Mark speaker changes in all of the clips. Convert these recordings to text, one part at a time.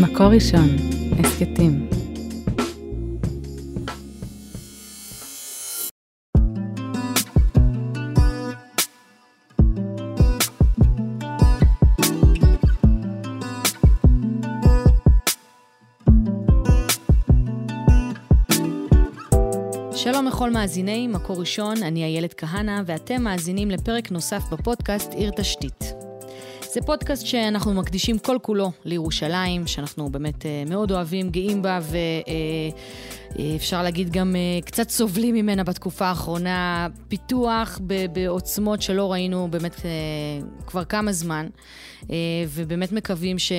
Speaker 1: מקור ראשון, הסכתים. שלום לכל מאזיני מקור ראשון, אני איילת כהנא, ואתם מאזינים לפרק נוסף בפודקאסט עיר תשתית. זה פודקאסט שאנחנו מקדישים כל כולו לירושלים, שאנחנו באמת אה, מאוד אוהבים, גאים בה, ואפשר להגיד גם אה, קצת סובלים ממנה בתקופה האחרונה. פיתוח בעוצמות שלא ראינו באמת אה, כבר כמה זמן, ובאמת מקווים ש...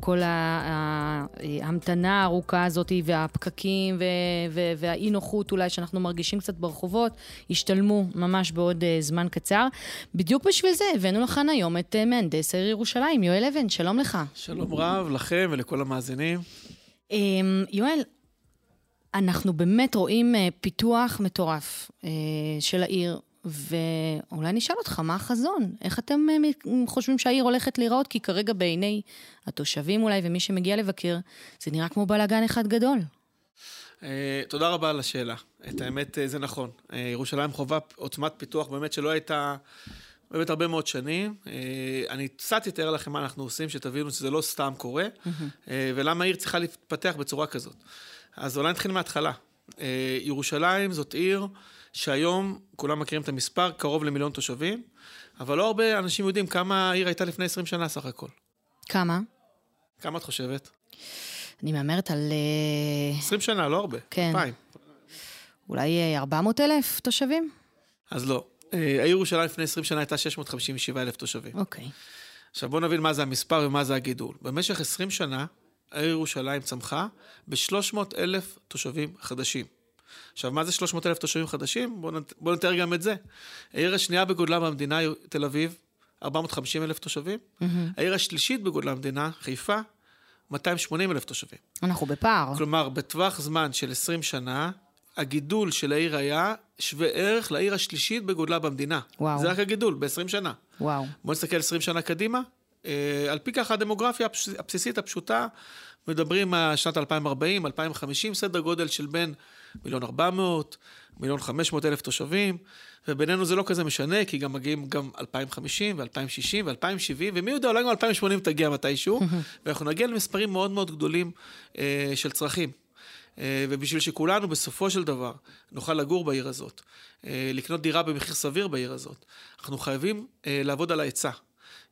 Speaker 1: כל ההמתנה הארוכה הזאת והפקקים והאי נוחות אולי שאנחנו מרגישים קצת ברחובות, ישתלמו ממש בעוד אה, זמן קצר. בדיוק בשביל זה הבאנו לכאן היום את אה, מהנדס העיר ירושלים, יואל אבן, שלום לך.
Speaker 2: שלום רב לכם ולכל המאזינים.
Speaker 1: אמ, יואל, אנחנו באמת רואים אה, פיתוח מטורף של העיר, ואולי נשאל אותך, מה החזון? איך אתם אה, חושבים שהעיר הולכת להיראות? כי כרגע בעיני התושבים אולי, ומי שמגיע לבקר, זה נראה כמו בלאגן אחד גדול.
Speaker 2: Uh, תודה רבה על השאלה. את האמת, uh, זה נכון. Uh, ירושלים חובה עוצמת פיתוח באמת שלא הייתה באמת הרבה מאוד שנים. אני קצת אתאר לכם מה אנחנו עושים, שתבינו שזה לא סתם קורה, mm-hmm. ולמה העיר צריכה להתפתח בצורה כזאת. אז אולי נתחיל מההתחלה. ירושלים זאת עיר שהיום, כולם מכירים את המספר, קרוב למיליון תושבים, אבל לא הרבה אנשים יודעים כמה העיר הייתה לפני 20 שנה סך הכל.
Speaker 1: כמה?
Speaker 2: כמה את חושבת?
Speaker 1: אני מהמרת על...
Speaker 2: 20 אה, שנה, לא הרבה.
Speaker 1: כן. 2,000. אולי 400 אה, אלף תושבים?
Speaker 2: אז לא. אה, העיר ירושלים לפני 20 שנה הייתה 657 אלף תושבים.
Speaker 1: אוקיי.
Speaker 2: עכשיו בואו נבין מה זה המספר ומה זה הגידול. במשך 20 שנה, העיר ירושלים צמחה ב-300 אלף תושבים חדשים. עכשיו, מה זה 300 אלף תושבים חדשים? בואו בוא נתאר גם את זה. העיר השנייה בגודלה במדינה, תל אביב, 450 אלף תושבים. Mm-hmm. העיר השלישית בגודלה במדינה, חיפה, 280 אלף תושבים.
Speaker 1: אנחנו בפער.
Speaker 2: כלומר, בטווח זמן של 20 שנה, הגידול של העיר היה שווה ערך לעיר השלישית בגודלה במדינה.
Speaker 1: וואו.
Speaker 2: זה רק הגידול, ב-20 שנה.
Speaker 1: וואו.
Speaker 2: בואו נסתכל 20 שנה קדימה. אה, על פי ככה הדמוגרפיה הבסיסית הפשוטה, מדברים על שנת 2040, 2050, סדר גודל של בין מיליון 400, מיליון 500 אלף תושבים, ובינינו זה לא כזה משנה, כי גם מגיעים גם 2050 ו-2060 ו-2070, ומי יודע, אולי גם 2080 תגיע מתישהו, ואנחנו נגיע למספרים מאוד מאוד גדולים אה, של צרכים. אה, ובשביל שכולנו בסופו של דבר נוכל לגור בעיר הזאת, אה, לקנות דירה במחיר סביר בעיר הזאת, אנחנו חייבים אה, לעבוד על ההיצע.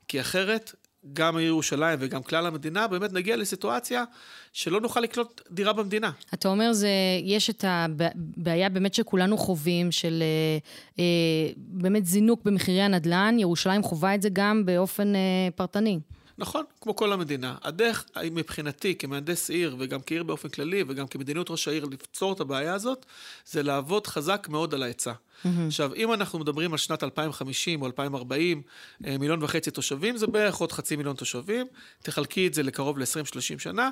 Speaker 2: כי אחרת גם העיר ירושלים וגם כלל המדינה, באמת נגיע לסיטואציה שלא נוכל לקנות דירה במדינה.
Speaker 1: אתה אומר, זה, יש את הבעיה באמת שכולנו חווים, של אה, אה, באמת זינוק במחירי הנדל"ן, ירושלים חווה את זה גם באופן אה, פרטני.
Speaker 2: נכון, כמו כל המדינה. הדרך מבחינתי, כמהנדס עיר, וגם כעיר באופן כללי, וגם כמדיניות ראש העיר לפתור את הבעיה הזאת, זה לעבוד חזק מאוד על ההיצע. Mm-hmm. עכשיו, אם אנחנו מדברים על שנת 2050 או 2040, אה, מיליון וחצי תושבים, זה בערך עוד חצי מיליון תושבים. תחלקי את זה לקרוב ל-20-30 שנה,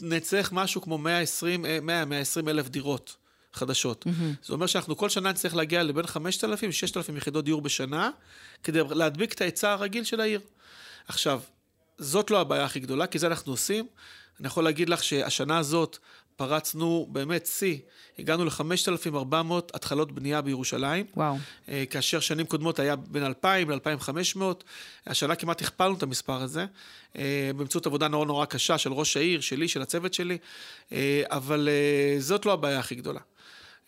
Speaker 2: נצטרך משהו כמו 100-120 אלף דירות. חדשות. Mm-hmm. זה אומר שאנחנו כל שנה נצטרך להגיע לבין 5,000 ל-6,000 יחידות דיור בשנה, כדי להדביק את ההיצע הרגיל של העיר. עכשיו, זאת לא הבעיה הכי גדולה, כי זה אנחנו עושים. אני יכול להגיד לך שהשנה הזאת פרצנו באמת שיא, הגענו ל-5,400 התחלות בנייה בירושלים.
Speaker 1: וואו.
Speaker 2: אה, כאשר שנים קודמות היה בין 2,000 ל-2,500. השנה כמעט הכפלנו את המספר הזה, אה, באמצעות עבודה נורא נורא קשה של ראש העיר, שלי, של הצוות שלי, אה, אבל זאת לא הבעיה הכי גדולה.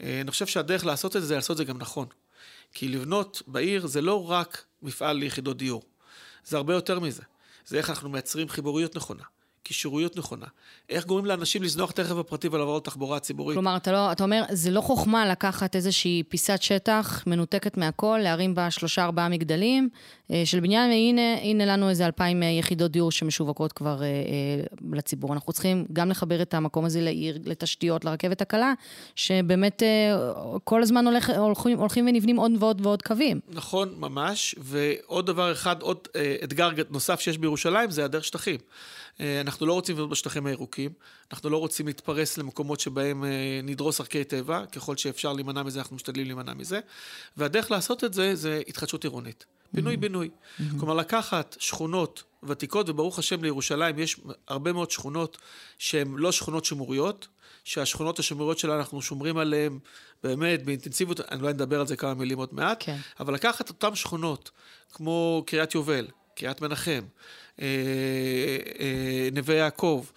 Speaker 2: אני חושב שהדרך לעשות את זה, זה לעשות את זה גם נכון. כי לבנות בעיר זה לא רק מפעל ליחידות דיור, זה הרבה יותר מזה. זה איך אנחנו מייצרים חיבוריות נכונה. קישוריות נכונה. איך גורמים לאנשים לזנוח את הרכב הפרטי ולעבור לתחבורה הציבורית?
Speaker 1: כלומר, אתה, לא, אתה אומר, זה לא חוכמה לקחת איזושהי פיסת שטח מנותקת מהכל, להרים בה שלושה ארבעה מגדלים של בניין, והנה הנה לנו איזה אלפיים אה, יחידות דיור שמשווקות כבר אה, אה, לציבור. אנחנו צריכים גם לחבר את המקום הזה לעיר, לתשתיות, לרכבת הקלה, שבאמת אה, כל הזמן הולך, הולכים, הולכים ונבנים עוד ועוד ועוד קווים.
Speaker 2: נכון, ממש. ועוד דבר אחד, עוד אה, אתגר נוסף שיש בירושלים, זה היעדר שטחים. אה, אנחנו לא רוצים לבנות בשטחים הירוקים, אנחנו לא רוצים להתפרס למקומות שבהם אה, נדרוס ערכי טבע, ככל שאפשר להימנע מזה, אנחנו משתדלים להימנע מזה. והדרך לעשות את זה, זה התחדשות עירונית. פינוי-בינוי. Mm-hmm. כלומר, לקחת שכונות ותיקות, וברוך השם לירושלים יש הרבה מאוד שכונות שהן לא שכונות שמוריות, שהשכונות השמוריות שלה אנחנו שומרים עליהן באמת באינטנסיביות, אני לא אדבר על זה כמה מילים עוד מעט,
Speaker 1: כן.
Speaker 2: אבל לקחת אותן שכונות, כמו קריית יובל, קריית מנחם, אה, אה, נווה יעקב, אה,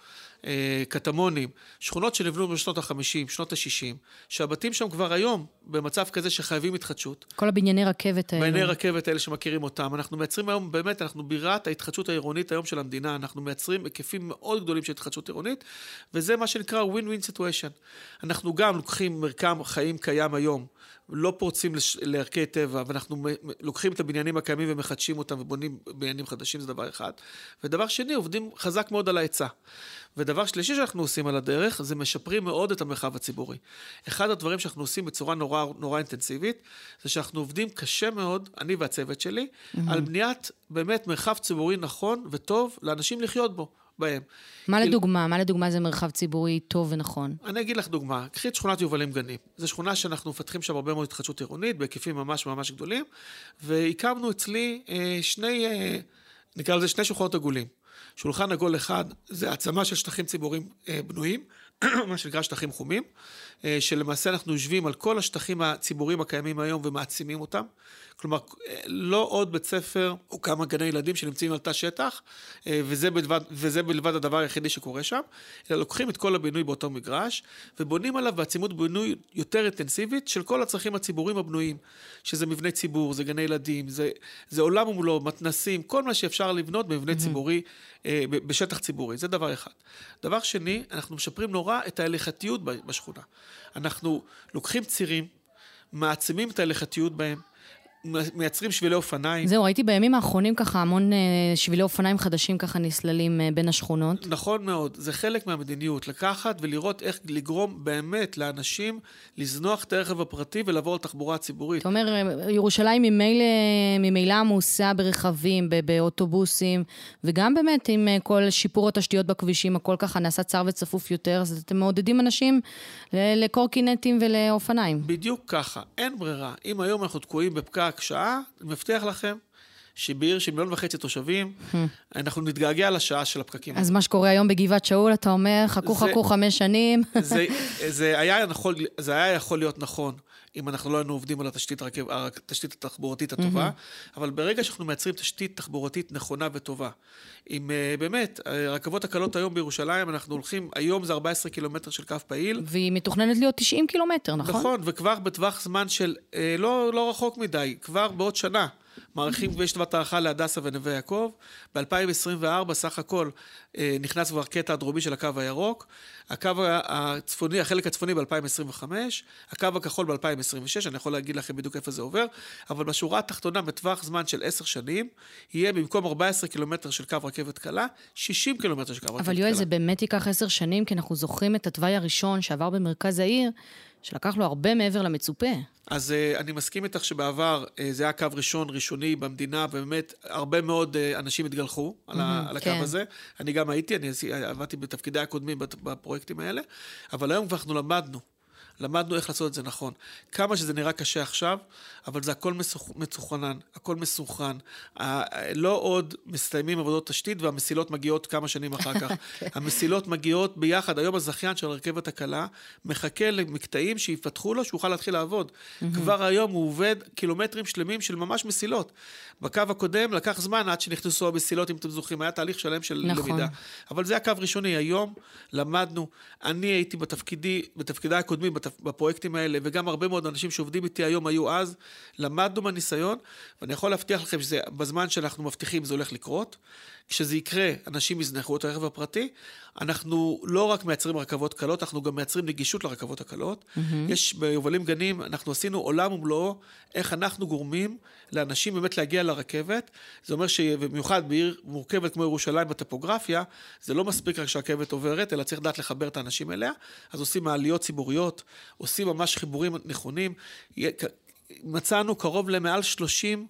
Speaker 2: קטמונים, שכונות שנבנו בשנות ה-50, שנות ה-60, שהבתים שם כבר היום במצב כזה שחייבים התחדשות.
Speaker 1: כל הבנייני רכבת האלה.
Speaker 2: בעיני רכבת האלה שמכירים אותם. אנחנו מייצרים היום, באמת, אנחנו בירת ההתחדשות העירונית היום של המדינה. אנחנו מייצרים היקפים מאוד גדולים של התחדשות עירונית, וזה מה שנקרא win-win situation. אנחנו גם לוקחים מרקם חיים קיים היום, לא פורצים לש... לערכי טבע, ואנחנו לוקחים את הבניינים הקיימים ומחדשים אותם ובונים בניינים חדשים, זה דבר אחד. ודבר שני, עובדים חזק מאוד על ההיצע. ודבר שלישי שאנחנו עושים על הדרך, זה משפרים מאוד את המרחב הציבורי. אחד הדברים שאנחנו עושים בצורה נורא, נורא אינטנסיבית, זה שאנחנו עובדים קשה מאוד, אני והצוות שלי, mm-hmm. על בניית באמת מרחב ציבורי נכון וטוב לאנשים לחיות בו, בהם.
Speaker 1: מה
Speaker 2: כי-
Speaker 1: לדוגמה? מה לדוגמה זה מרחב ציבורי טוב ונכון?
Speaker 2: אני אגיד לך דוגמה, קחי את שכונת יובלים גנים. זו שכונה שאנחנו מפתחים שם הרבה מאוד התחדשות עירונית, בהיקפים ממש ממש גדולים, והקמנו אצלי אה, שני, אה, נקרא לזה שני שולחנות עגולים. שולחן עגול אחד זה העצמה של שטחים ציבוריים אה, בנויים, מה שנקרא שטחים חומים, אה, שלמעשה אנחנו יושבים על כל השטחים הציבוריים הקיימים היום ומעצימים אותם. כלומר, אה, לא עוד בית ספר או כמה גני ילדים שנמצאים על תא שטח, אה, וזה בלבד, וזה בלבד הדבר היחידי שקורה שם, אלא לוקחים את כל הבינוי באותו מגרש, ובונים עליו בעצימות בינוי יותר אינטנסיבית של כל הצרכים הציבוריים הבנויים, שזה מבני ציבור, זה גני ילדים, זה, זה עולם ומולו, מתנסים, כל מה שאפשר לבנות במבנה mm-hmm. ציבורי, אה, בשטח ציבורי, זה דבר אחד. דבר שני, אנחנו משפרים נורא את ההליכתיות בשכונה. אנחנו לוקחים צירים, מעצימים את ההליכתיות בהם, מייצרים שבילי אופניים.
Speaker 1: זהו, ראיתי בימים האחרונים ככה המון אה, שבילי אופניים חדשים ככה נסללים אה, בין השכונות.
Speaker 2: נכון מאוד, זה חלק מהמדיניות, לקחת ולראות איך לגרום באמת לאנשים לזנוח את הרכב הפרטי ולעבור לתחבורה הציבורית.
Speaker 1: אתה אומר, אה, ירושלים ממילא, ממילא עמוסה ברכבים, באוטובוסים, וגם באמת עם כל שיפור התשתיות בכבישים, הכל ככה נעשה צר וצפוף יותר, אז אתם מעודדים אנשים לקורקינטים ולאופניים.
Speaker 2: בדיוק ככה, אין ברירה. אם היום אנחנו תקועים בפקק שעה, אני מבטיח לכם שבעיר של מיליון וחצי תושבים, אנחנו נתגעגע לשעה של הפקקים.
Speaker 1: אז מה שקורה היום בגבעת שאול, אתה אומר, חכו חכו חמש שנים.
Speaker 2: זה, זה, היה יכול, זה היה יכול להיות נכון אם אנחנו לא היינו עובדים על התשתית, הרכב, התשתית התחבורתית הטובה, אבל ברגע שאנחנו מייצרים תשתית תחבורתית נכונה וטובה, עם אה, באמת, הרכבות הקלות היום בירושלים, אנחנו הולכים, היום זה 14 קילומטר של קו פעיל.
Speaker 1: והיא מתוכננת להיות 90 קילומטר, נכון?
Speaker 2: נכון, וכבר בטווח זמן של אה, לא, לא רחוק מדי, כבר בעוד שנה. מעריכים ויש טובת הערכה להדסה ונווה יעקב. ב-2024 סך הכל אה, נכנס כבר הקטע הדרומי של הקו הירוק. הקו הצפוני, החלק הצפוני ב-2025, הקו הכחול ב-2026, אני יכול להגיד לכם בדיוק איפה זה עובר, אבל בשורה התחתונה, בטווח זמן של עשר שנים, יהיה במקום 14 קילומטר של קו רכבת קלה, 60 קילומטר של קו רכבת קלה.
Speaker 1: אבל יואל, זה באמת ייקח עשר שנים, כי אנחנו זוכרים את התוואי הראשון שעבר במרכז העיר, שלקח לו הרבה מעבר למצופה.
Speaker 2: אז uh, אני מסכים איתך שבעבר uh, זה היה קו ראשון, ראשוני במדינה, ובאמת הרבה מאוד uh, אנשים התגלחו על, ה, על הקו
Speaker 1: כן.
Speaker 2: הזה. אני גם הייתי, אני עבדתי בתפקידי הקודמים בפרויקטים האלה, אבל היום כבר אנחנו למדנו. למדנו איך לעשות את זה נכון. כמה שזה נראה קשה עכשיו, אבל זה הכל מצוחנן, הכל מסונכרן. לא עוד מסתיימים עבודות תשתית והמסילות מגיעות כמה שנים אחר כך. המסילות מגיעות ביחד. היום הזכיין של הרכבת הקלה מחכה למקטעים שיפתחו לו, שהוא יוכל להתחיל לעבוד. כבר היום הוא עובד קילומטרים שלמים של ממש מסילות. בקו הקודם לקח זמן עד שנכנסו המסילות, אם אתם זוכרים, היה תהליך שלם של
Speaker 1: נכון.
Speaker 2: למידה. אבל זה הקו ראשוני. היום למדנו, אני הייתי בתפקידי, בתפקידיי הקודמים. בפרויקטים האלה, וגם הרבה מאוד אנשים שעובדים איתי היום היו אז, למדנו מהניסיון, ואני יכול להבטיח לכם שזה, בזמן שאנחנו מבטיחים זה הולך לקרות. כשזה יקרה, אנשים יזנחו את הרכב הפרטי. אנחנו לא רק מייצרים רכבות קלות, אנחנו גם מייצרים נגישות לרכבות הקלות. Mm-hmm. יש ביובלים גנים, אנחנו עשינו עולם ומלואו, איך אנחנו גורמים לאנשים באמת להגיע לרכבת. זה אומר שבמיוחד בעיר מורכבת כמו ירושלים בטופוגרפיה, זה לא מספיק רק שהרכבת עוברת, אלא צריך לדעת לחבר את האנשים אליה. אז עושים מעליות ציבוריות, עושים ממש חיבורים נכונים. מצאנו קרוב למעל 30 אה,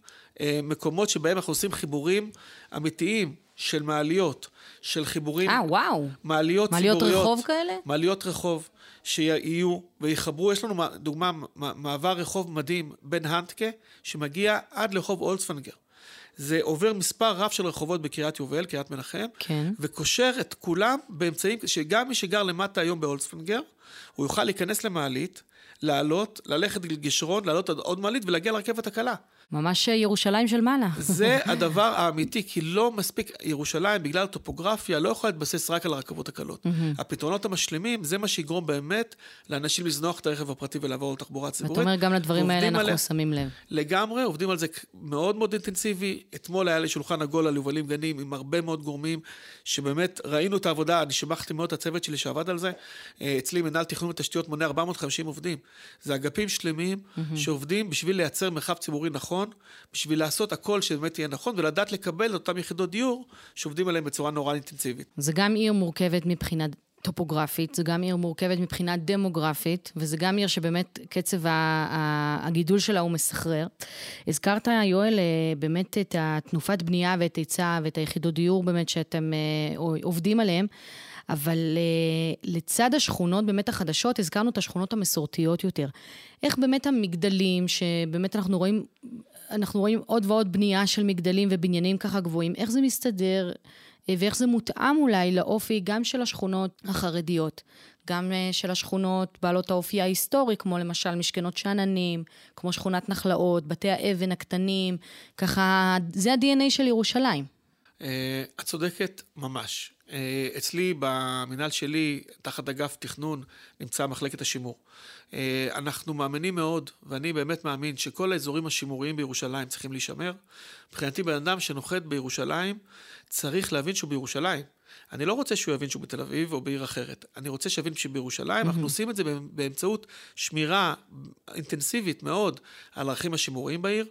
Speaker 2: מקומות שבהם אנחנו עושים חיבורים אמיתיים של מעליות, של חיבורים,
Speaker 1: אה, וואו.
Speaker 2: מעליות
Speaker 1: מעליות
Speaker 2: ציבוריות.
Speaker 1: רחוב כאלה?
Speaker 2: מעליות רחוב שיהיו ויחברו, יש לנו דוגמה, מע- מעבר רחוב מדהים בין הנטקה, שמגיע עד לרחוב אולצפנגר. זה עובר מספר רב של רחובות בקריית יובל, קריית מנחם,
Speaker 1: כן.
Speaker 2: וקושר את כולם באמצעים, שגם מי שגר למטה היום באולספינגר, הוא יוכל להיכנס למעלית, לעלות, ללכת לגשרון, לעלות עד עוד מעלית ולהגיע לרכבת הקלה.
Speaker 1: ממש ירושלים של מעלה.
Speaker 2: זה הדבר האמיתי, כי לא מספיק, ירושלים, בגלל הטופוגרפיה, לא יכולה להתבסס רק על הרכבות הקלות. הפתרונות המשלימים, זה מה שיגרום באמת לאנשים לזנוח את הרכב הפרטי ולעבור לתחבורה ציבורית.
Speaker 1: ואתה אומר, גם לדברים האלה אנחנו
Speaker 2: עליה-
Speaker 1: שמים לב.
Speaker 2: לגמרי, עובדים על זה מאוד מאוד אינטנסיבי. אתמול היה לי שולחן עגול על יובלים גנים עם הרבה מאוד גורמים, שבאמת ראינו את העבודה, אני שיבחתי מאוד את הצוות שלי שעבד על זה. אה, אצלי מנהל תכנון ותשתיות מונה 450 עובדים. זה אגפים שלמים שעובדים בשביל לייצר מרחב ציבורי נכון, בשביל לעשות הכל שבאמת יהיה נכון, ולדעת לקבל את אותם יחידות דיור שעובדים עליהם בצורה נורא אינטנסיבית.
Speaker 1: זה גם עיר מורכבת מבחינה טופוגרפית, זה גם עיר מורכבת מבחינה דמוגרפית, וזה גם עיר שבאמת קצב הגידול שלה הוא מסחרר. הזכרת, יואל, אה, באמת את התנופת בנייה ואת היצע ואת היחידות דיור באמת שאתם אה, עובדים עליהן. אבל אה, לצד השכונות באמת החדשות, הזכרנו את השכונות המסורתיות יותר. איך באמת המגדלים, שבאמת אנחנו רואים, אנחנו רואים עוד ועוד בנייה של מגדלים ובניינים ככה גבוהים, איך זה מסתדר אה, ואיך זה מותאם אולי לאופי גם של השכונות החרדיות, גם אה, של השכונות בעלות האופי ההיסטורי, כמו למשל משכנות שאננים, כמו שכונת נחלאות, בתי האבן הקטנים, ככה, זה ה-DNA של ירושלים.
Speaker 2: אה, את צודקת ממש. אה, אצלי, במינהל שלי, תחת אגף תכנון, נמצא מחלקת השימור. אה, אנחנו מאמינים מאוד, ואני באמת מאמין, שכל האזורים השימוריים בירושלים צריכים להישמר. מבחינתי, בן אדם שנוחת בירושלים, צריך להבין שהוא בירושלים. אני לא רוצה שהוא יבין שהוא בתל אביב או בעיר אחרת. אני רוצה שיבין שבירושלים, אנחנו עושים את זה באמצעות שמירה אינטנסיבית מאוד על הערכים השימוריים בעיר.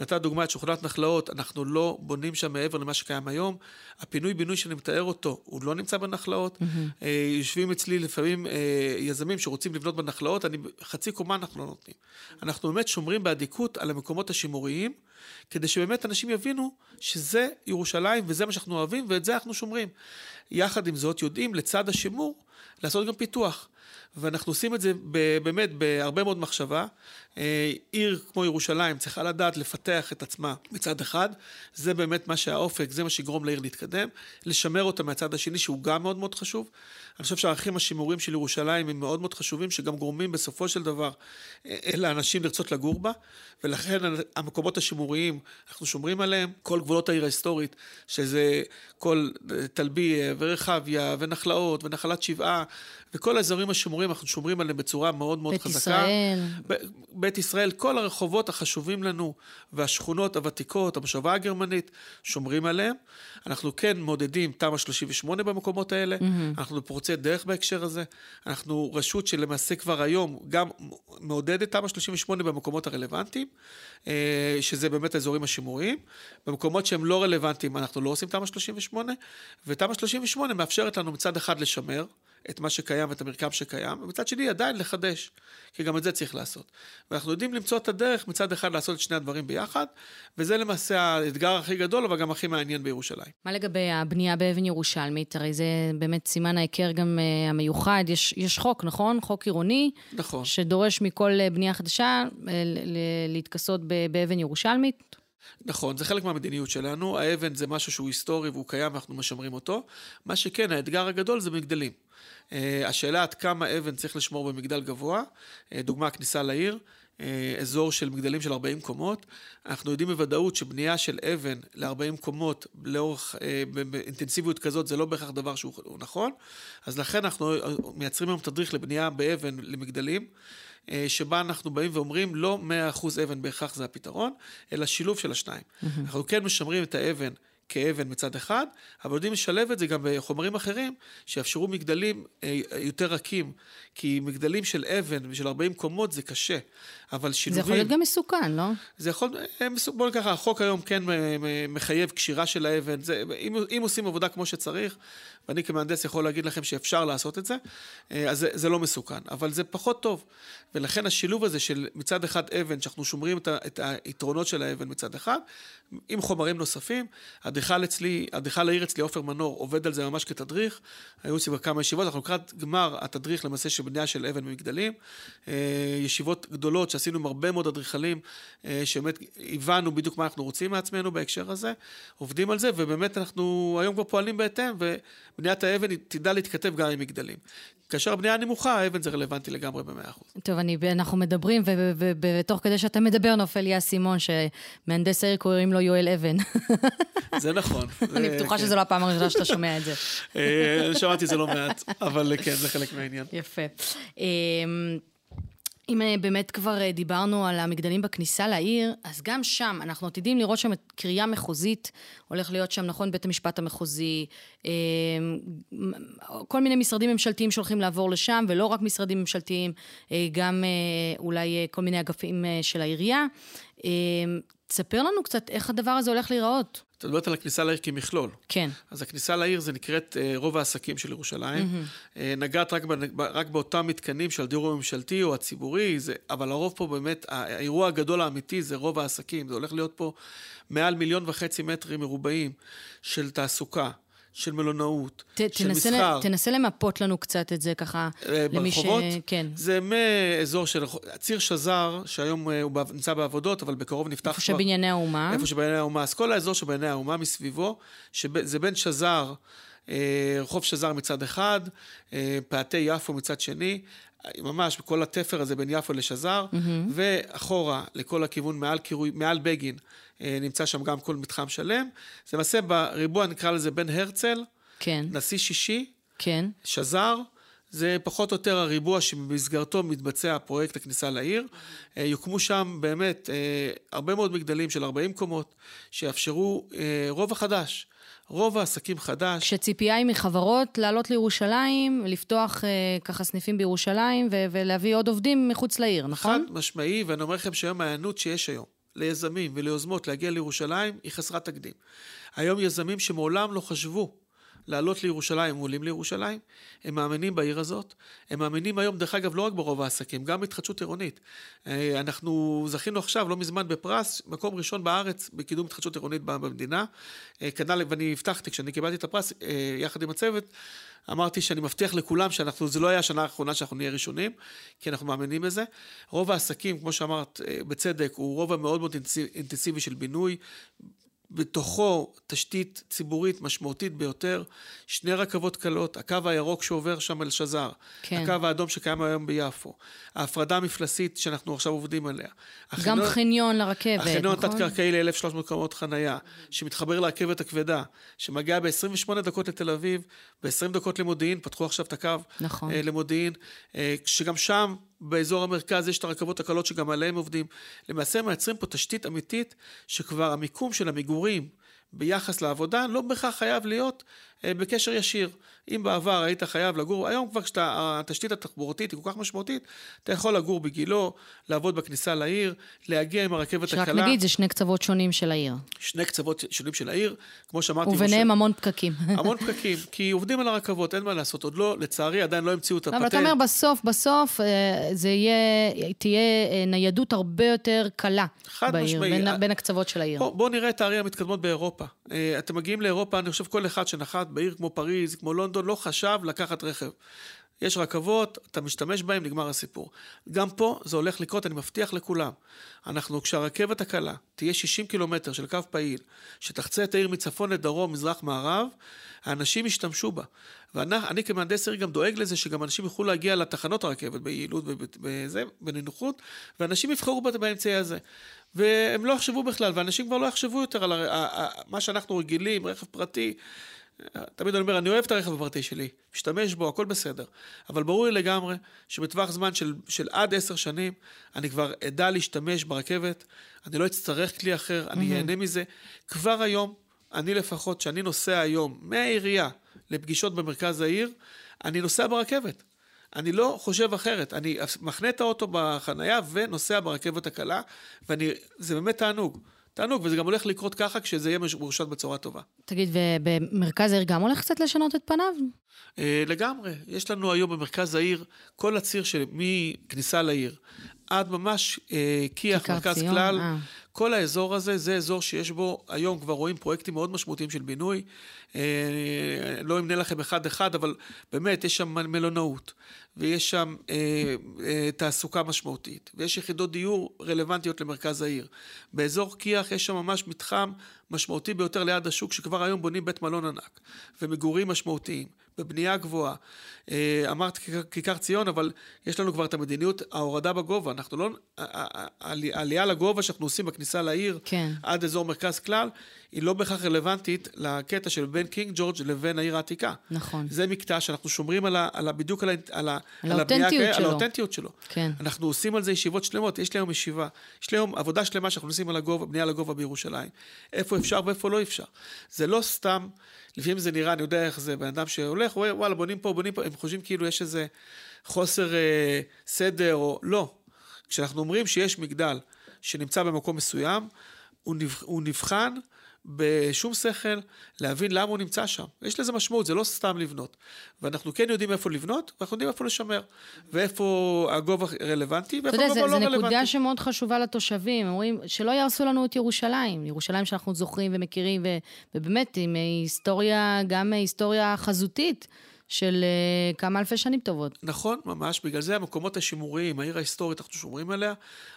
Speaker 2: נתת דוגמא את שכונת נחלאות, אנחנו לא בונים שם מעבר למה שקיים היום. הפינוי-בינוי שאני מתאר אותו, הוא לא נמצא בנחלאות. Mm-hmm. יושבים אצלי לפעמים אה, יזמים שרוצים לבנות בנחלאות, אני, חצי קומה אנחנו לא נותנים. אנחנו באמת שומרים באדיקות על המקומות השימוריים, כדי שבאמת אנשים יבינו שזה ירושלים וזה מה שאנחנו אוהבים ואת זה אנחנו שומרים. יחד עם זאת, יודעים לצד השימור לעשות גם פיתוח. ואנחנו עושים את זה באמת בהרבה מאוד מחשבה. עיר כמו ירושלים צריכה לדעת לפתח את עצמה מצד אחד, זה באמת מה שהאופק, זה מה שיגרום לעיר להתקדם, לשמר אותה מהצד השני שהוא גם מאוד מאוד חשוב. אני חושב שהערכים השימוריים של ירושלים הם מאוד מאוד חשובים, שגם גורמים בסופו של דבר לאנשים לרצות לגור בה, ולכן המקומות השימוריים, אנחנו שומרים עליהם, כל גבולות העיר ההיסטורית, שזה כל טלביה ורחביה ונחלאות ונחלת שבעה, וכל האזורים השימוריים, אנחנו שומרים עליהם בצורה מאוד מאוד
Speaker 1: בית
Speaker 2: חזקה.
Speaker 1: ישראל.
Speaker 2: בית ישראל, כל הרחובות החשובים לנו, והשכונות הוותיקות, המושבה הגרמנית, שומרים עליהם. אנחנו כן מעודדים תמ"א 38 במקומות האלה, mm-hmm. אנחנו פורצי דרך בהקשר הזה. אנחנו רשות שלמעשה כבר היום גם מעודדת תמ"א 38 במקומות הרלוונטיים, אה, שזה באמת האזורים השימוריים. במקומות שהם לא רלוונטיים, אנחנו לא עושים תמ"א 38, ותמ"א 38 מאפשרת לנו מצד אחד לשמר. את מה שקיים ואת המרקם שקיים, ומצד שני עדיין לחדש, כי גם את זה צריך לעשות. ואנחנו יודעים למצוא את הדרך מצד אחד לעשות את שני הדברים ביחד, וזה למעשה האתגר הכי גדול, אבל גם הכי מעניין בירושלים.
Speaker 1: מה לגבי הבנייה באבן ירושלמית? הרי זה באמת סימן ההיכר גם uh, המיוחד. יש, יש חוק, נכון? חוק עירוני.
Speaker 2: נכון.
Speaker 1: שדורש מכל uh, בנייה חדשה uh, להתכסות באבן ירושלמית.
Speaker 2: נכון, זה חלק מהמדיניות שלנו. האבן זה משהו שהוא היסטורי והוא קיים ואנחנו משמרים אותו. מה שכן, האתגר הגדול זה מגדלים. Uh, השאלה עד כמה אבן צריך לשמור במגדל גבוה, uh, דוגמה הכניסה לעיר, uh, אזור של מגדלים של 40 קומות. אנחנו יודעים בוודאות שבנייה של אבן ל-40 קומות לאורך, uh, באינטנסיביות כזאת, זה לא בהכרח דבר שהוא נכון. אז לכן אנחנו מייצרים היום תדריך לבנייה באבן למגדלים. שבה אנחנו באים ואומרים, לא 100% אבן בהכרח זה הפתרון, אלא שילוב של השניים. Mm-hmm. אנחנו כן משמרים את האבן כאבן מצד אחד, אבל יודעים לשלב את זה גם בחומרים אחרים, שיאפשרו מגדלים יותר רכים, כי מגדלים של אבן ושל 40 קומות זה קשה, אבל שילובים...
Speaker 1: זה יכול להיות גם מסוכן, לא?
Speaker 2: זה יכול... בוא נקרא, החוק היום כן מחייב קשירה של האבן, זה, אם, אם עושים עבודה כמו שצריך, ואני כמהנדס יכול להגיד לכם שאפשר לעשות את זה, אז זה, זה לא מסוכן, אבל זה פחות טוב. ולכן השילוב הזה של מצד אחד אבן, שאנחנו שומרים את, ה, את היתרונות של האבן מצד אחד, עם חומרים נוספים, האדריכל אצלי, האדריכל העיר אצלי, עופר מנור, עובד על זה ממש כתדריך. היו אצלי כמה ישיבות, אנחנו לקראת גמר התדריך למעשה של בנייה של אבן במגדלים. אה, ישיבות גדולות שעשינו עם הרבה מאוד אדריכלים, אה, שבאמת הבנו בדיוק מה אנחנו רוצים מעצמנו בהקשר הזה, עובדים על זה, ובאמת אנחנו היום כבר פועלים בהתאם, ובניית האבן תדע להתכתב גם עם מגדלים. כאשר הבנייה נמוכה, האבן זה רלוונטי לגמרי במאה אחוז.
Speaker 1: טוב, אני, אנחנו מדברים, ותוך כדי שאתה מדבר נופל לי האסימון, שמהנדס העיר קוראים לו יואל אבן.
Speaker 2: זה נכון.
Speaker 1: אני בטוחה שזו לא הפעם הראשונה שאתה שומע את זה.
Speaker 2: אה, שמעתי את זה לא מעט, אבל כן, זה חלק מהעניין.
Speaker 1: יפה. אמ, אם אה, באמת כבר אה, דיברנו על המגדלים בכניסה לעיר, אז גם שם אנחנו עתידים לראות שם קריאה מחוזית, הולך להיות שם, נכון, בית המשפט המחוזי, אמ, כל מיני משרדים ממשלתיים שהולכים לעבור לשם, ולא רק משרדים ממשלתיים, גם אולי כל מיני אגפים של העירייה. אמ, תספר לנו קצת איך הדבר הזה הולך להיראות.
Speaker 2: את מדברת על הכניסה לעיר כמכלול.
Speaker 1: כן.
Speaker 2: אז הכניסה לעיר זה נקראת uh, רוב העסקים של ירושלים. Mm-hmm. Uh, נגעת רק, רק באותם מתקנים של הדיור הממשלתי או הציבורי, זה, אבל הרוב פה באמת, האירוע הגדול האמיתי זה רוב העסקים. זה הולך להיות פה מעל מיליון וחצי מטרים מרובעים של תעסוקה. של מלונאות, ת, של תנסה מסחר.
Speaker 1: תנסה למפות לנו קצת את זה ככה,
Speaker 2: אה, למי ש... ברחובות? כן. זה מאזור של... ציר שזר, שהיום אה, הוא נמצא בעבודות, אבל בקרוב נפתח
Speaker 1: איפה כבר... איפה שבנייני האומה.
Speaker 2: איפה שבנייני האומה. אז כל האזור שבנייני האומה מסביבו, שזה בין שזר, אה, רחוב שזר מצד אחד, פאתי יפו מצד שני, ממש בכל התפר הזה בין יפו לשזר, mm-hmm. ואחורה לכל הכיוון מעל, קירוי, מעל בגין, אה, נמצא שם גם כל מתחם שלם. זה למעשה בריבוע, נקרא לזה בין הרצל,
Speaker 1: כן.
Speaker 2: נשיא שישי,
Speaker 1: כן.
Speaker 2: שזר, זה פחות או יותר הריבוע שבמסגרתו מתבצע פרויקט הכניסה לעיר. אה, יוקמו שם באמת אה, הרבה מאוד מגדלים של 40 קומות, שיאפשרו רובע חדש. רוב העסקים חדש.
Speaker 1: כשציפייה היא מחברות לעלות לירושלים, לפתוח אה, ככה סניפים בירושלים ו- ולהביא עוד עובדים מחוץ לעיר, נכון?
Speaker 2: חד משמעי, ואני אומר לכם שהיום ההיענות שיש היום ליזמים וליוזמות להגיע לירושלים היא חסרת תקדים. היום יזמים שמעולם לא חשבו לעלות לירושלים, עולים לירושלים, הם מאמינים בעיר הזאת, הם מאמינים היום, דרך אגב, לא רק ברוב העסקים, גם בהתחדשות עירונית. אה, אנחנו זכינו עכשיו, לא מזמן בפרס, מקום ראשון בארץ בקידום התחדשות עירונית במדינה. אה, כנ"ל, ואני הבטחתי, כשאני קיבלתי את הפרס, אה, יחד עם הצוות, אמרתי שאני מבטיח לכולם שאנחנו, זה לא היה השנה האחרונה שאנחנו נהיה ראשונים, כי אנחנו מאמינים בזה. רוב העסקים, כמו שאמרת, בצדק, הוא רובע מאוד מאוד אינטנסיבי של בינוי, בתוכו תשתית ציבורית משמעותית ביותר, שני רכבות קלות, הקו הירוק שעובר שם אל שזר, כן. הקו האדום שקיים היום ביפו, ההפרדה המפלסית שאנחנו עכשיו עובדים עליה.
Speaker 1: החניון, גם חניון לרכבת,
Speaker 2: החניון נכון? התת-קרקעי ל-1,300 מקומות חנייה, שמתחבר לרכבת הכבדה, שמגיעה ב-28 דקות לתל אביב, ב-20 דקות למודיעין, פתחו עכשיו את הקו
Speaker 1: נכון.
Speaker 2: אה, למודיעין, אה, שגם שם באזור המרכז יש את הרכבות הקלות שגם עליהן עובדים. למעשה מייצרים פה תשתית אמיתית שכבר המיקום של המגורים ביחס לעבודה לא בהכרח חייב להיות בקשר ישיר. אם בעבר היית חייב לגור, היום כבר כשהתשתית התחבורתית היא כל כך משמעותית, אתה יכול לגור בגילו, לעבוד בכניסה לעיר, להגיע עם הרכבת
Speaker 1: הקלה.
Speaker 2: שרק
Speaker 1: נגיד, זה שני קצוות שונים של העיר.
Speaker 2: שני קצוות שונים של העיר, כמו שאמרתי.
Speaker 1: וביניהם משה, המון פקקים.
Speaker 2: המון פקקים, כי עובדים על הרכבות, אין מה לעשות. עוד לא, לצערי, עדיין לא המציאו את הפטנט.
Speaker 1: אבל אתה אומר, בסוף, בסוף, אה, זה יהיה, תהיה אה, ניידות הרבה יותר קלה בעיר, בין, בין הקצוות של העיר.
Speaker 2: בואו בוא נראה את הערים המתקדמות באירופה. אתם מגיעים לאירופה, אני חושב כל אחד שנחת בעיר כמו פריז, כמו לונדון, לא חשב לקחת רכב. יש רכבות, אתה משתמש בהן, נגמר הסיפור. גם פה זה הולך לקרות, אני מבטיח לכולם. אנחנו, כשהרכבת הקלה תהיה 60 קילומטר של קו פעיל, שתחצה את העיר מצפון לדרום, מזרח מערב, האנשים ישתמשו בה. ואני כמהנדס עיר גם דואג לזה שגם אנשים יוכלו להגיע לתחנות הרכבת ביעילות ובזה, בנינוחות, ואנשים יבחרו באמצעי הזה. והם לא יחשבו בכלל, ואנשים כבר לא יחשבו יותר על הר... מה שאנחנו רגילים, רכב פרטי. תמיד אני אומר, אני אוהב את הרכב הפרטי שלי, משתמש בו, הכל בסדר. אבל ברור לי לגמרי שבטווח זמן של, של עד עשר שנים, אני כבר אדע להשתמש ברכבת, אני לא אצטרך כלי אחר, אני אהנה מזה. כבר היום, אני לפחות, שאני נוסע היום מהעירייה לפגישות במרכז העיר, אני נוסע ברכבת. אני לא חושב אחרת. אני מחנה את האוטו בחנייה ונוסע ברכבת הקלה, וזה באמת תענוג. תענוג, וזה גם הולך לקרות ככה כשזה יהיה מרושת בצורה טובה.
Speaker 1: תגיד, ובמרכז העיר גם הולך קצת לשנות את פניו?
Speaker 2: אה, לגמרי. יש לנו היום במרכז העיר, כל הציר של מכניסה לעיר עד ממש אה, כיח, מרכז ציון, כלל. אה. כל האזור הזה, זה אזור שיש בו, היום כבר רואים פרויקטים מאוד משמעותיים של בינוי. אה, לא אמנה לכם אחד-אחד, אבל באמת, יש שם מלונאות, ויש שם אה, אה, תעסוקה משמעותית, ויש יחידות דיור רלוונטיות למרכז העיר. באזור כיח יש שם ממש מתחם משמעותי ביותר ליד השוק, שכבר היום בונים בית מלון ענק, ומגורים משמעותיים. בבנייה גבוהה. אה, אמרת כיכר ציון, אבל יש לנו כבר את המדיניות, ההורדה בגובה. אנחנו לא... העלייה לגובה שאנחנו עושים בכניסה לעיר,
Speaker 1: כן.
Speaker 2: עד אזור מרכז כלל, היא לא בהכרח רלוונטית לקטע של בין קינג ג'ורג' לבין העיר העתיקה.
Speaker 1: נכון.
Speaker 2: זה מקטע שאנחנו שומרים על ה, על ה, בדיוק על, ה, על, ה,
Speaker 1: על, האותנטיות שלו.
Speaker 2: על האותנטיות שלו.
Speaker 1: כן.
Speaker 2: אנחנו עושים על זה ישיבות שלמות. יש לי היום ישיבה, יש לי היום עבודה שלמה שאנחנו עושים על הגובה, בנייה לגובה בירושלים. איפה אפשר ואיפה לא אפשר. זה לא סתם... לפעמים זה נראה, אני יודע איך זה, בן אדם שהולך, רואה, וואלה, בונים פה, בונים פה, הם חושבים כאילו יש איזה חוסר אה, סדר, או לא. כשאנחנו אומרים שיש מגדל שנמצא במקום מסוים, הוא, נבח, הוא נבחן בשום שכל להבין למה הוא נמצא שם. יש לזה משמעות, זה לא סתם לבנות. ואנחנו כן יודעים איפה לבנות, ואנחנו יודעים איפה לשמר. ואיפה הגובה רלוונטי, ואיפה הגובה לא רלוונטי.
Speaker 1: זו נקודה שמאוד חשובה לתושבים. אומרים, שלא יהרסו לנו את ירושלים. ירושלים שאנחנו זוכרים ומכירים, ו, ובאמת, עם היסטוריה, גם היסטוריה חזותית. של uh, כמה אלפי שנים טובות.
Speaker 2: נכון, ממש. בגלל זה המקומות השימוריים, העיר ההיסטורית, אנחנו שומרים עליה.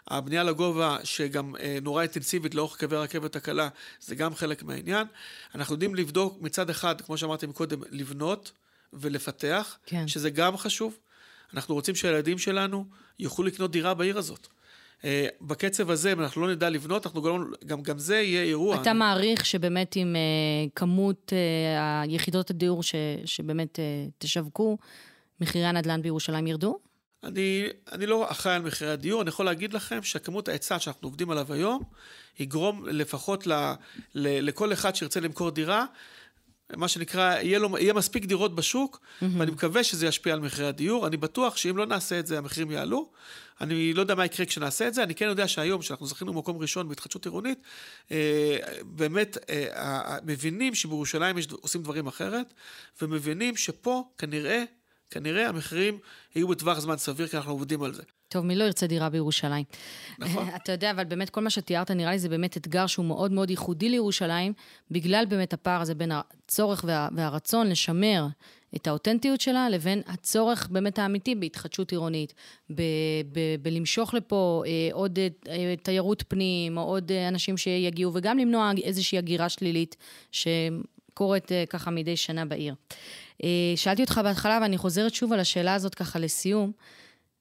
Speaker 2: הבנייה לגובה, שגם uh, נורא אינטנסיבית לאורך קווי הרכבת הקלה, זה גם חלק מהעניין. אנחנו יודעים לבדוק מצד אחד, כמו שאמרתי מקודם, לבנות ולפתח,
Speaker 1: כן.
Speaker 2: שזה גם חשוב. אנחנו רוצים שהילדים שלנו יוכלו לקנות דירה בעיר הזאת. אה, בקצב הזה, אם אנחנו לא נדע לבנות, אנחנו גם, גם, גם זה יהיה אירוע.
Speaker 1: אתה מעריך שבאמת עם uh, כמות uh, היחידות הדיור ש, שבאמת uh, תשווקו, מחירי הנדל"ן בירושלים ירדו?
Speaker 2: אני, אני לא אחראי על מחירי הדיור, אני יכול להגיד לכם שכמות ההיצע שאנחנו עובדים עליו היום, יגרום לפחות ל, ל, לכל אחד שירצה למכור דירה, מה שנקרא, יהיה, לו, יהיה מספיק דירות בשוק, mm-hmm. ואני מקווה שזה ישפיע על מחירי הדיור. אני בטוח שאם לא נעשה את זה, המחירים יעלו. אני לא יודע מה יקרה כשנעשה את זה, אני כן יודע שהיום, כשאנחנו זכינו במקום ראשון בהתחדשות עירונית, אה, באמת אה, מבינים שבירושלים יש, עושים דברים אחרת, ומבינים שפה כנראה, כנראה המחירים יהיו בטווח זמן סביר, כי אנחנו עובדים על זה.
Speaker 1: טוב, מי לא ירצה דירה בירושלים?
Speaker 2: נכון.
Speaker 1: אתה יודע, אבל באמת כל מה שתיארת, נראה לי זה באמת אתגר שהוא מאוד מאוד ייחודי לירושלים, בגלל באמת הפער הזה בין הצורך וה, והרצון לשמר את האותנטיות שלה, לבין הצורך באמת האמיתי בהתחדשות עירונית, ב, ב, בלמשוך לפה אה, עוד אה, תיירות פנים, או עוד אה, אנשים שיגיעו, וגם למנוע איזושהי הגירה שלילית שקורית אה, ככה מדי שנה בעיר. אה, שאלתי אותך בהתחלה, ואני חוזרת שוב על השאלה הזאת ככה לסיום.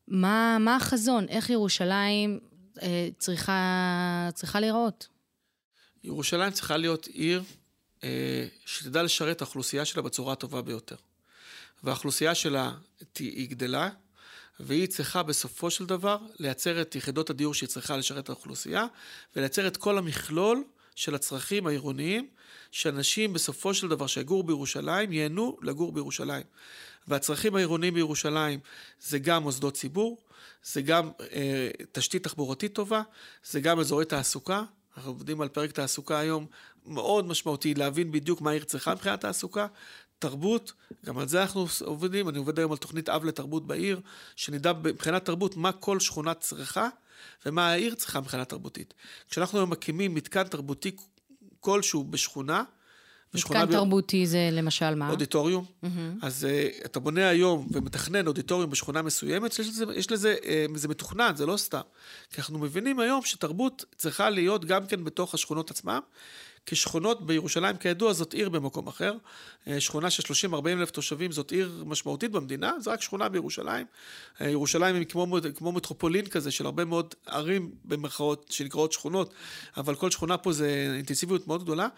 Speaker 1: מה, מה החזון? איך ירושלים אה, צריכה, צריכה להיראות?
Speaker 2: ירושלים צריכה להיות עיר אה, שתדע לשרת את האוכלוסייה שלה בצורה הטובה ביותר. והאוכלוסייה שלה היא גדלה, והיא צריכה בסופו של דבר לייצר את יחידות הדיור שהיא צריכה לשרת את האוכלוסייה, ולייצר את כל המכלול של הצרכים העירוניים, שאנשים בסופו של דבר שיגורו בירושלים, ייהנו לגור בירושלים. והצרכים העירוניים בירושלים זה גם מוסדות ציבור, זה גם אה, תשתית תחבורתית טובה, זה גם אזורי תעסוקה. אנחנו עובדים על פרק תעסוקה היום מאוד משמעותי, להבין בדיוק מה העיר צריכה מבחינת תעסוקה. תרבות, גם על זה אנחנו עובדים, אני עובד היום על תוכנית אב לתרבות בעיר, שנדע מבחינת תרבות מה כל שכונה צריכה ומה העיר צריכה מבחינה תרבותית. כשאנחנו היום מקימים מתקן תרבותי כלשהו בשכונה,
Speaker 1: מתקן תרבותי זה למשל מה?
Speaker 2: אודיטוריום. Mm-hmm. אז uh, אתה בונה היום ומתכנן אודיטוריום בשכונה מסוימת, יש לזה, יש לזה uh, זה מתוכנן, זה לא סתם. כי אנחנו מבינים היום שתרבות צריכה להיות גם כן בתוך השכונות עצמם, כי שכונות בירושלים, כידוע, זאת עיר במקום אחר. אה, שכונה של 30-40 אלף תושבים זאת עיר משמעותית במדינה, זו רק שכונה בירושלים. אה, ירושלים היא כמו, כמו מטרופולין כזה של הרבה מאוד ערים במרכאות שנקראות שכונות, אבל כל שכונה פה זה אינטנסיביות מאוד גדולה,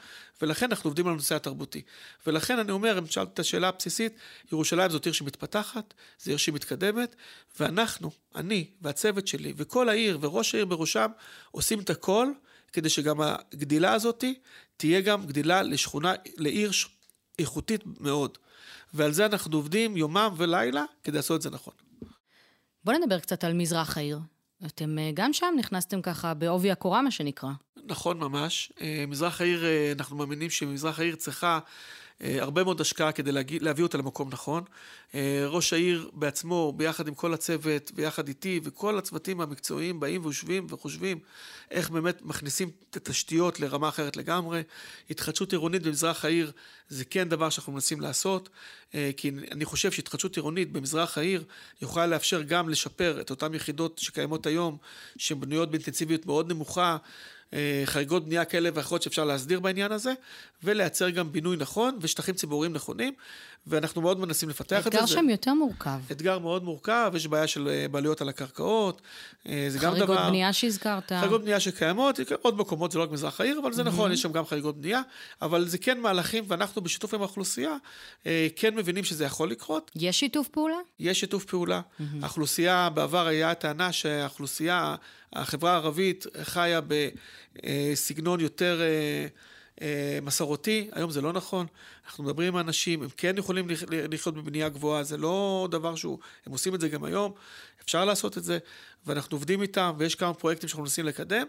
Speaker 2: ולכן אנחנו עובדים על הנושא התרבותי. ולכן אני אומר, אם שאלת את השאלה הבסיסית, ירושלים זאת עיר שמתפתחת, זו עיר שמתקדמת, ואנחנו, אני והצוות שלי וכל העיר וראש העיר בראשם, עושים את הכל. כדי שגם הגדילה הזאת תהיה גם גדילה לשכונה, לעיר איכותית מאוד. ועל זה אנחנו עובדים יומם ולילה כדי לעשות את זה נכון.
Speaker 1: בוא נדבר קצת על מזרח העיר. אתם אה, גם שם נכנסתם ככה בעובי הקורה, מה שנקרא.
Speaker 2: נכון ממש. אה, מזרח העיר, אה, אנחנו מאמינים שמזרח העיר צריכה הרבה מאוד השקעה כדי להגיע, להביא אותה למקום נכון. ראש העיר בעצמו, ביחד עם כל הצוות, ביחד איתי, וכל הצוותים המקצועיים באים ויושבים וחושבים איך באמת מכניסים את התשתיות לרמה אחרת לגמרי. התחדשות עירונית במזרח העיר זה כן דבר שאנחנו מנסים לעשות, כי אני חושב שהתחדשות עירונית במזרח העיר יכולה לאפשר גם לשפר את אותן יחידות שקיימות היום, שהן בנויות באינטנסיביות מאוד נמוכה. אה, חריגות בנייה כאלה ואחרות שאפשר להסדיר בעניין הזה, ולייצר גם בינוי נכון ושטחים ציבוריים נכונים, ואנחנו מאוד מנסים לפתח את זה.
Speaker 1: אתגר שם יותר מורכב.
Speaker 2: אתגר מאוד מורכב, יש בעיה של אה, בעלויות על הקרקעות, אה, זה גם דבר...
Speaker 1: חריגות בנייה שהזכרת.
Speaker 2: חריגות בנייה שקיימות, עוד מקומות זה לא רק מזרח העיר, אבל זה mm-hmm. נכון, יש שם גם חריגות בנייה, אבל זה כן מהלכים, ואנחנו בשיתוף עם האוכלוסייה, כן מבינים שזה יכול לקרות.
Speaker 1: יש שיתוף פעולה?
Speaker 2: יש שיתוף פעולה. Mm-hmm. האוכלוסייה, בעבר היה הטענה שהאוכלוסייה, החברה הערבית חיה בסגנון יותר... אה, מסורתי, היום זה לא נכון. אנחנו מדברים עם אנשים, הם כן יכולים לחיות בבנייה גבוהה, זה לא דבר שהוא, הם עושים את זה גם היום, אפשר לעשות את זה, ואנחנו עובדים איתם, ויש כמה פרויקטים שאנחנו מנסים לקדם.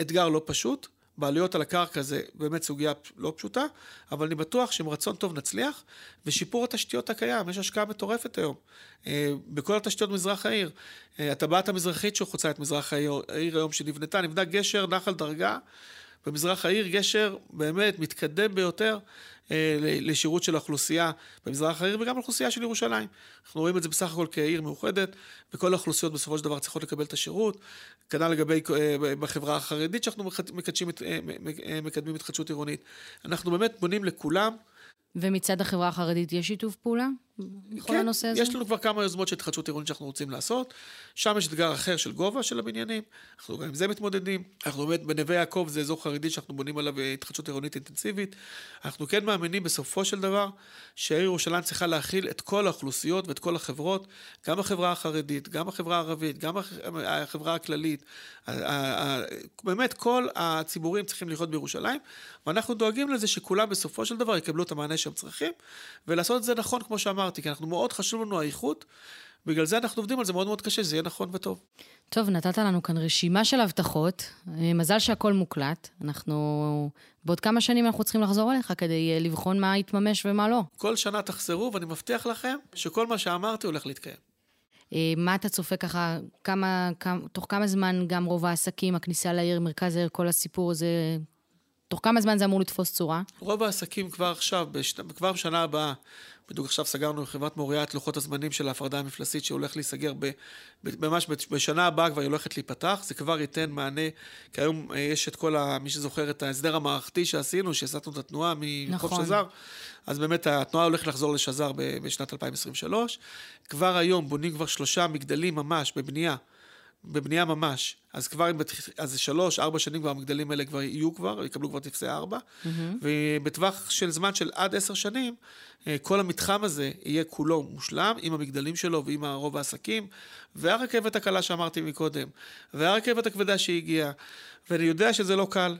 Speaker 2: אתגר לא פשוט, בעלויות על הקרקע זה באמת סוגיה לא פשוטה, אבל אני בטוח שעם רצון טוב נצליח, ושיפור התשתיות הקיים, יש השקעה מטורפת היום, אה, בכל התשתיות במזרח העיר. אה, הטבעת המזרחית שחוצה את מזרח העיר, העיר היום שנבנתה, נבנה גשר נחל דרגה. במזרח העיר גשר באמת מתקדם ביותר לשירות של האוכלוסייה במזרח העיר וגם האוכלוסייה של ירושלים. אנחנו רואים את זה בסך הכל כעיר מאוחדת, וכל האוכלוסיות בסופו של דבר צריכות לקבל את השירות. כנ"ל לגבי אה, בחברה החרדית שאנחנו מקדשים, אה, מקדמים התחדשות עירונית. אנחנו באמת בונים לכולם.
Speaker 1: ומצד החברה החרדית יש שיתוף פעולה בכל כן, הנושא הזה?
Speaker 2: יש לנו כבר כמה יוזמות של התחדשות עירונית שאנחנו רוצים לעשות. שם יש אתגר אחר של גובה של הבניינים, אנחנו גם עם זה מתמודדים. אנחנו באמת, בנווה יעקב זה אזור חרדי שאנחנו בונים עליו אה, התחדשות עירונית אינטנסיבית. אנחנו כן מאמינים בסופו של דבר שהעיר ירושלים צריכה להכיל את כל האוכלוסיות ואת כל החברות, גם החברה החרדית, גם החברה הערבית, גם החברה הכללית. באמת כל הציבורים צריכים לחיות בירושלים, ואנחנו דואגים לזה שכולם בסופו של דבר יקבלו את המענה שהם צריכים, ולעשות את זה נכון, כמו שאמרתי, כי אנחנו מאוד חשוב לנו האיכות. בגלל זה אנחנו עובדים על זה מאוד מאוד קשה, שזה יהיה נכון וטוב.
Speaker 1: טוב, נתת לנו כאן רשימה של הבטחות. מזל שהכל מוקלט. אנחנו... בעוד כמה שנים אנחנו צריכים לחזור אליך כדי אה, לבחון מה יתממש ומה לא.
Speaker 2: כל שנה תחזרו, ואני מבטיח לכם שכל מה שאמרתי הולך להתקיים.
Speaker 1: אה, מה אתה צופה ככה, כמה, כמה, תוך כמה זמן גם רוב העסקים, הכניסה לעיר, מרכז העיר, כל הסיפור הזה, תוך כמה זמן זה אמור לתפוס צורה?
Speaker 2: רוב העסקים כבר עכשיו, בשנה, כבר בשנה הבאה, בדיוק עכשיו סגרנו עם חברת מוריה את לוחות הזמנים של ההפרדה המפלסית שהולך להיסגר ב, ב, ממש בשנה הבאה כבר היא הולכת להיפתח, זה כבר ייתן מענה, כי היום אה, יש את כל, ה, מי שזוכר את ההסדר המערכתי שעשינו, שהסטנו את התנועה מחוף נכון. שזר, אז באמת התנועה הולכת לחזור לשזר בשנת 2023. כבר היום בונים כבר שלושה מגדלים ממש בבנייה. בבנייה ממש, אז כבר, אז שלוש, ארבע שנים כבר המגדלים האלה כבר יהיו כבר, יקבלו כבר טפסי ארבע, mm-hmm. ובטווח של זמן של עד עשר שנים, אה, כל המתחם הזה יהיה כולו מושלם, עם המגדלים שלו ועם רוב העסקים, והרכבת הקלה שאמרתי מקודם, והרכבת הכבדה שהגיעה, ואני יודע שזה לא קל,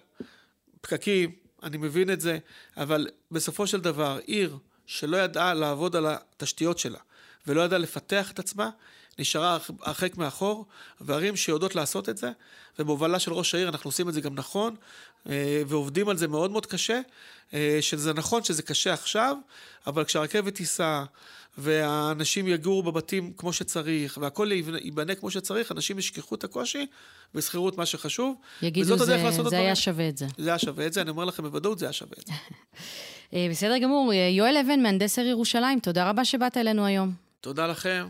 Speaker 2: פקקים, אני מבין את זה, אבל בסופו של דבר, עיר שלא ידעה לעבוד על התשתיות שלה, ולא ידעה לפתח את עצמה, נשארה הרחק מאחור, וערים שיודעות לעשות את זה, ובהובלה של ראש העיר אנחנו עושים את זה גם נכון, אה, ועובדים על זה מאוד מאוד קשה, אה, שזה נכון שזה קשה עכשיו, אבל כשהרכבת תיסע, והאנשים יגורו בבתים כמו שצריך, והכל ייבנה כמו שצריך, אנשים ישכחו את הקושי ויזכרו את מה שחשוב.
Speaker 1: יגידו, זה, זה היה שווה את זה.
Speaker 2: זה היה שווה את זה, אני אומר לכם בוודאות, זה היה שווה את זה.
Speaker 1: אה, בסדר גמור. יואל אבן, מהנדס העיר ירושלים, תודה רבה שבאת אלינו היום.
Speaker 2: תודה לכם.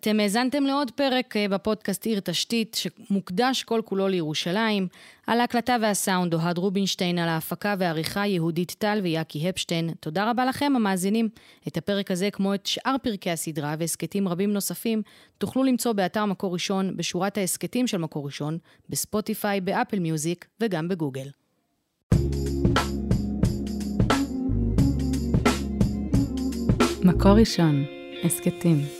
Speaker 1: אתם האזנתם לעוד פרק אה, בפודקאסט עיר תשתית, שמוקדש כל כולו לירושלים. על ההקלטה והסאונד אוהד רובינשטיין, על ההפקה והעריכה יהודית טל ויאקי הפשטיין. תודה רבה לכם, המאזינים. את הפרק הזה, כמו את שאר פרקי הסדרה והסכתים רבים נוספים, תוכלו למצוא באתר מקור ראשון, בשורת ההסכתים של מקור ראשון, בספוטיפיי, באפל מיוזיק וגם בגוגל. מקור ראשון, הסכתים.